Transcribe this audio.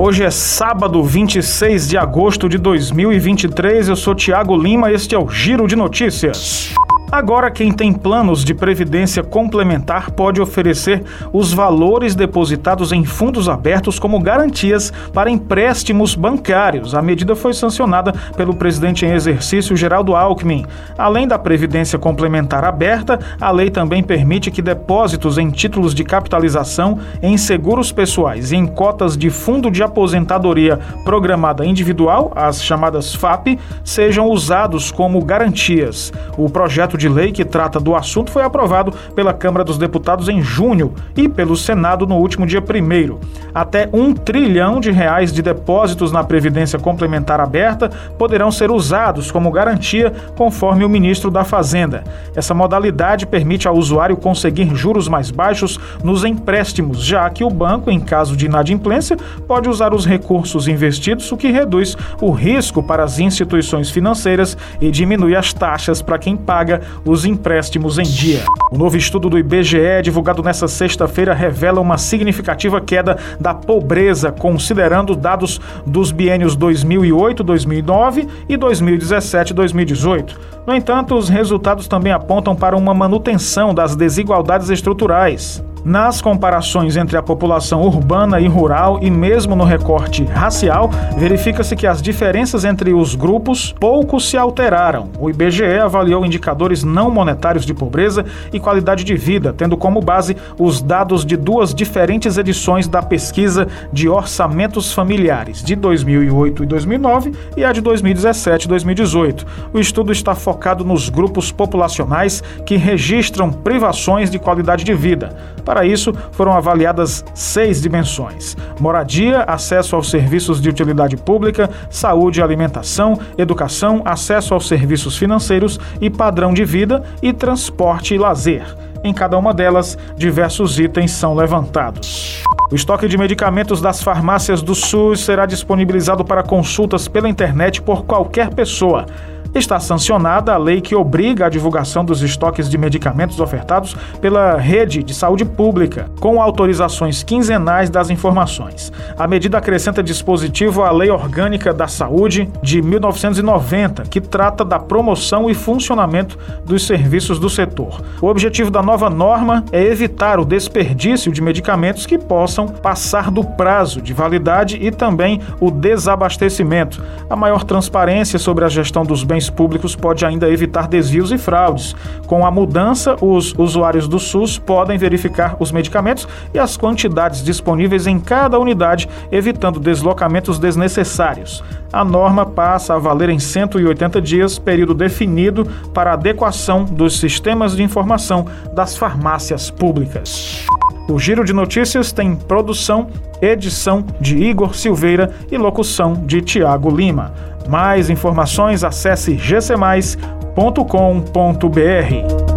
Hoje é sábado, 26 de agosto de 2023. Eu sou Tiago Lima, este é o Giro de Notícias. Agora, quem tem planos de previdência complementar pode oferecer os valores depositados em fundos abertos como garantias para empréstimos bancários. A medida foi sancionada pelo presidente em exercício Geraldo Alckmin. Além da previdência complementar aberta, a lei também permite que depósitos em títulos de capitalização, em seguros pessoais e em cotas de fundo de aposentadoria programada individual, as chamadas FAP, sejam usados como garantias. O projeto de lei que trata do assunto foi aprovado pela Câmara dos Deputados em junho e pelo Senado no último dia 1. Até um trilhão de reais de depósitos na Previdência Complementar Aberta poderão ser usados como garantia, conforme o ministro da Fazenda. Essa modalidade permite ao usuário conseguir juros mais baixos nos empréstimos, já que o banco, em caso de inadimplência, pode usar os recursos investidos, o que reduz o risco para as instituições financeiras e diminui as taxas para quem paga os empréstimos em dia. O novo estudo do IBGE, divulgado nesta sexta-feira, revela uma significativa queda da pobreza, considerando dados dos biênios 2008-2009 e 2017-2018. No entanto, os resultados também apontam para uma manutenção das desigualdades estruturais. Nas comparações entre a população urbana e rural e mesmo no recorte racial, verifica-se que as diferenças entre os grupos pouco se alteraram. O IBGE avaliou indicadores não monetários de pobreza e qualidade de vida, tendo como base os dados de duas diferentes edições da pesquisa de orçamentos familiares, de 2008 e 2009 e a de 2017 e 2018. O estudo está focado nos grupos populacionais que registram privações de qualidade de vida. Para isso, foram avaliadas seis dimensões: moradia, acesso aos serviços de utilidade pública, saúde e alimentação, educação, acesso aos serviços financeiros e padrão de vida e transporte e lazer. Em cada uma delas, diversos itens são levantados. O estoque de medicamentos das farmácias do SUS será disponibilizado para consultas pela internet por qualquer pessoa está sancionada a lei que obriga a divulgação dos estoques de medicamentos ofertados pela rede de saúde pública, com autorizações quinzenais das informações. A medida acrescenta dispositivo à Lei Orgânica da Saúde de 1990, que trata da promoção e funcionamento dos serviços do setor. O objetivo da nova norma é evitar o desperdício de medicamentos que possam passar do prazo de validade e também o desabastecimento. A maior transparência sobre a gestão dos bens públicos pode ainda evitar desvios e fraudes. Com a mudança, os usuários do SUS podem verificar os medicamentos e as quantidades disponíveis em cada unidade, evitando deslocamentos desnecessários. A norma passa a valer em 180 dias, período definido para adequação dos sistemas de informação das farmácias públicas. O Giro de Notícias tem produção, edição de Igor Silveira e locução de Tiago Lima. Mais informações acesse gcmais.com.br.